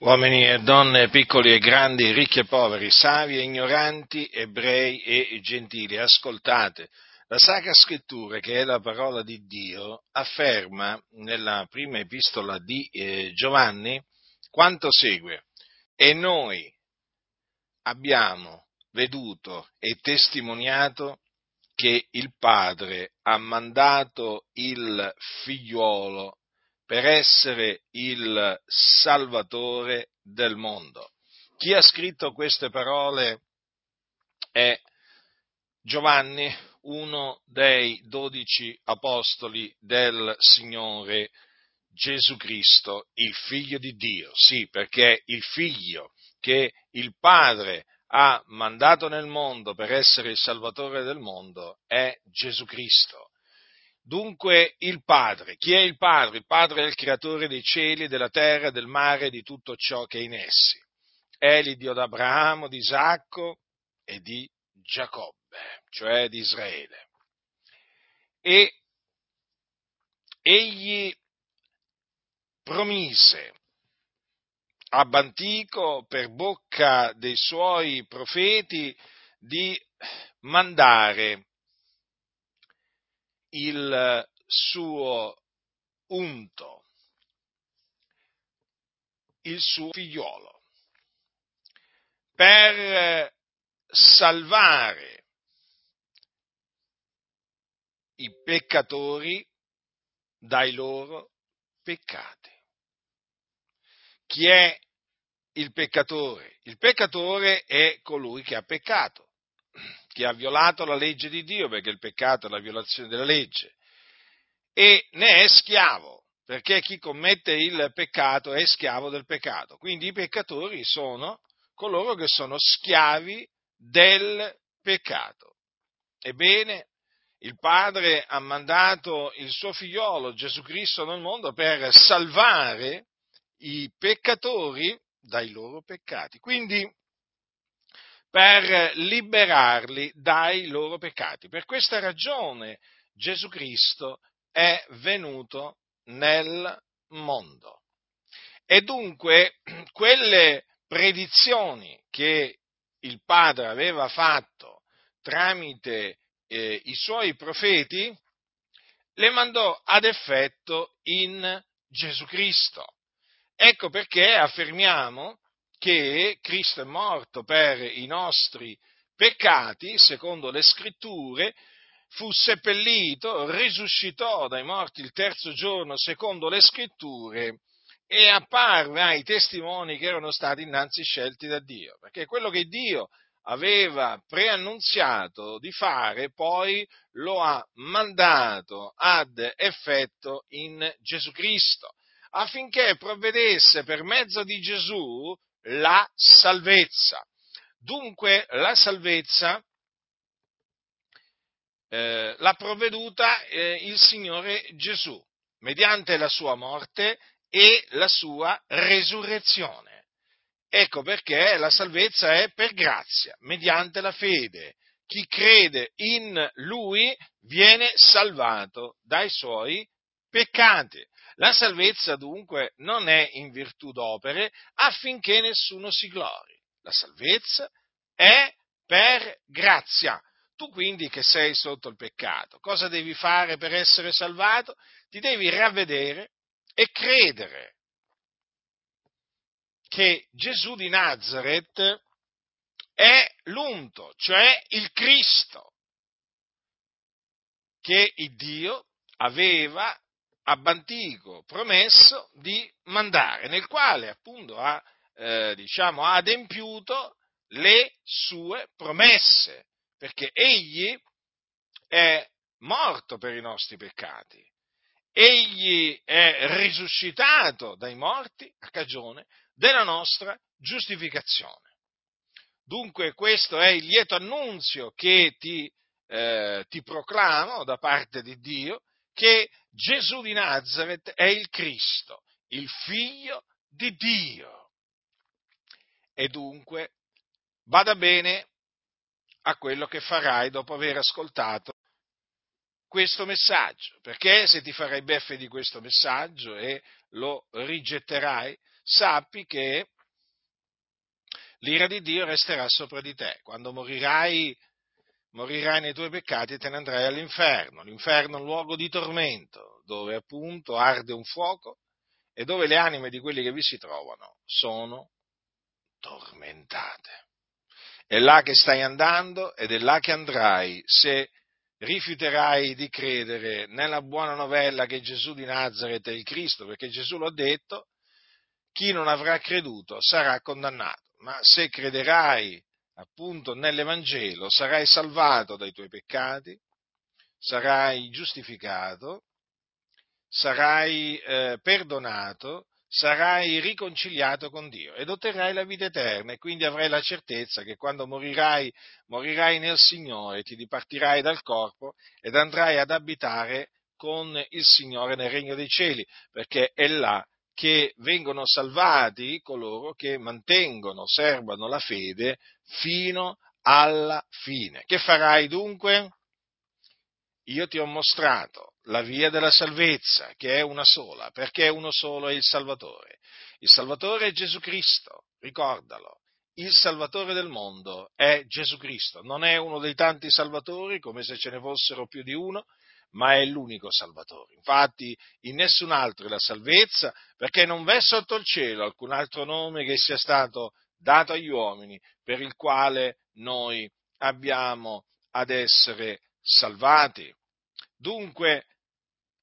Uomini e donne, piccoli e grandi, ricchi e poveri, savi e ignoranti, ebrei e gentili, ascoltate. La Sacra Scrittura, che è la parola di Dio, afferma nella prima epistola di eh, Giovanni quanto segue. E noi abbiamo veduto e testimoniato che il Padre ha mandato il figliuolo per essere il Salvatore del mondo. Chi ha scritto queste parole è Giovanni, uno dei dodici apostoli del Signore Gesù Cristo, il figlio di Dio. Sì, perché il figlio che il Padre ha mandato nel mondo per essere il Salvatore del mondo è Gesù Cristo. Dunque il Padre. Chi è il Padre? Il Padre è il creatore dei cieli, della terra, del mare e di tutto ciò che è in essi. È l'Iddio d'Abramo, di Isacco e di Giacobbe, cioè di Israele. E egli promise ab antico per bocca dei suoi profeti di mandare il suo unto, il suo figliolo, per salvare i peccatori dai loro peccati. Chi è il peccatore? Il peccatore è colui che ha peccato che ha violato la legge di Dio, perché il peccato è la violazione della legge, e ne è schiavo, perché chi commette il peccato è schiavo del peccato. Quindi i peccatori sono coloro che sono schiavi del peccato. Ebbene, il Padre ha mandato il suo figliolo Gesù Cristo nel mondo per salvare i peccatori dai loro peccati. Quindi per liberarli dai loro peccati. Per questa ragione Gesù Cristo è venuto nel mondo. E dunque quelle predizioni che il Padre aveva fatto tramite eh, i suoi profeti, le mandò ad effetto in Gesù Cristo. Ecco perché affermiamo che Cristo è morto per i nostri peccati, secondo le scritture, fu seppellito, risuscitò dai morti il terzo giorno, secondo le scritture, e apparve ai testimoni che erano stati innanzi scelti da Dio, perché quello che Dio aveva preannunziato di fare, poi lo ha mandato ad effetto in Gesù Cristo, affinché provvedesse per mezzo di Gesù la salvezza. Dunque la salvezza eh, l'ha provveduta eh, il Signore Gesù mediante la sua morte e la sua resurrezione. Ecco perché la salvezza è per grazia, mediante la fede. Chi crede in Lui viene salvato dai suoi peccati. La salvezza dunque non è in virtù d'opere affinché nessuno si glori. La salvezza è per grazia. Tu quindi che sei sotto il peccato, cosa devi fare per essere salvato? Ti devi ravvedere e credere che Gesù di Nazareth è l'unto, cioè il Cristo, che il Dio aveva Abantico promesso di mandare, nel quale appunto ha, eh, diciamo, ha adempiuto le sue promesse, perché egli è morto per i nostri peccati, egli è risuscitato dai morti a cagione della nostra giustificazione. Dunque questo è il lieto annunzio che ti, eh, ti proclamo da parte di Dio, che Gesù di Nazareth è il Cristo, il figlio di Dio. E dunque vada bene a quello che farai dopo aver ascoltato questo messaggio, perché se ti farai beffe di questo messaggio e lo rigetterai, sappi che l'ira di Dio resterà sopra di te. Quando morirai, morirai nei tuoi peccati e te ne andrai all'inferno. L'inferno è un luogo di tormento, dove appunto arde un fuoco e dove le anime di quelli che vi si trovano sono tormentate. È là che stai andando ed è là che andrai se rifiuterai di credere nella buona novella che Gesù di Nazareth è il Cristo, perché Gesù l'ha detto, chi non avrà creduto sarà condannato, ma se crederai appunto nell'Evangelo sarai salvato dai tuoi peccati, sarai giustificato, sarai eh, perdonato sarai riconciliato con Dio ed otterrai la vita eterna e quindi avrai la certezza che quando morirai, morirai nel Signore, ti dipartirai dal corpo ed andrai ad abitare con il Signore nel regno dei cieli, perché è là che vengono salvati coloro che mantengono, servano la fede fino alla fine. Che farai dunque? Io ti ho mostrato la via della salvezza, che è una sola, perché uno solo è il Salvatore. Il Salvatore è Gesù Cristo, ricordalo. Il Salvatore del mondo è Gesù Cristo, non è uno dei tanti Salvatori, come se ce ne fossero più di uno, ma è l'unico Salvatore. Infatti in nessun altro è la salvezza, perché non v'è sotto il cielo alcun altro nome che sia stato dato agli uomini per il quale noi abbiamo ad essere salvati. Dunque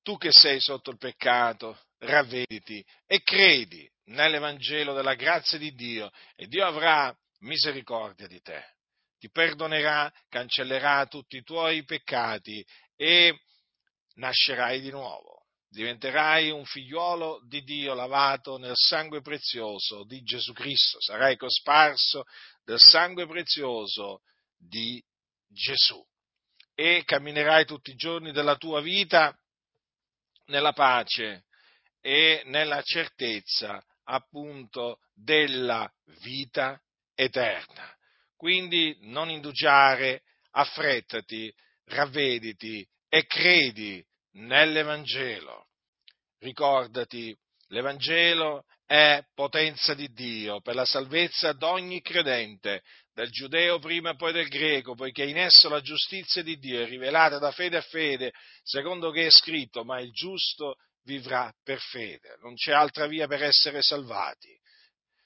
tu che sei sotto il peccato, ravvediti e credi nell'Evangelo della grazia di Dio e Dio avrà misericordia di te, ti perdonerà, cancellerà tutti i tuoi peccati e nascerai di nuovo. Diventerai un figliuolo di Dio lavato nel sangue prezioso di Gesù Cristo, sarai cosparso del sangue prezioso di Gesù e camminerai tutti i giorni della tua vita nella pace e nella certezza appunto della vita eterna. Quindi non indugiare, affrettati, ravvediti e credi nell'Evangelo. Ricordati, l'Evangelo è potenza di Dio per la salvezza d'ogni credente, del giudeo prima e poi del greco, poiché in esso la giustizia di Dio è rivelata da fede a fede, secondo che è scritto, ma il giusto vivrà per fede. Non c'è altra via per essere salvati.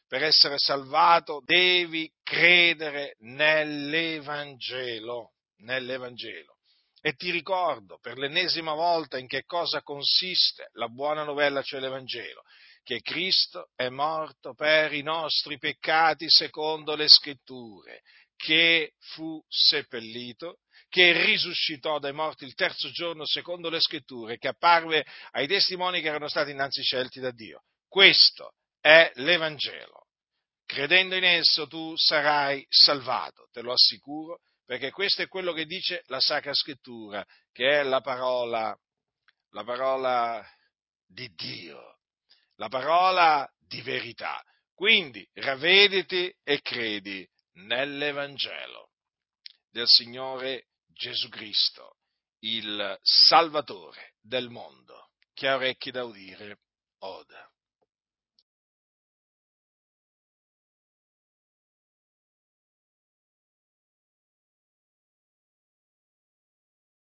Per essere salvato devi credere nell'Evangelo, nell'Evangelo. E ti ricordo per l'ennesima volta in che cosa consiste la buona novella, cioè l'Evangelo che Cristo è morto per i nostri peccati secondo le scritture, che fu seppellito, che risuscitò dai morti il terzo giorno secondo le scritture, che apparve ai testimoni che erano stati innanzi scelti da Dio. Questo è l'Evangelo. Credendo in esso tu sarai salvato, te lo assicuro, perché questo è quello che dice la Sacra Scrittura, che è la parola, la parola di Dio la parola di verità. Quindi ravvediti e credi nell'Evangelo del Signore Gesù Cristo, il Salvatore del mondo. Chi ha orecchi da udire, oda.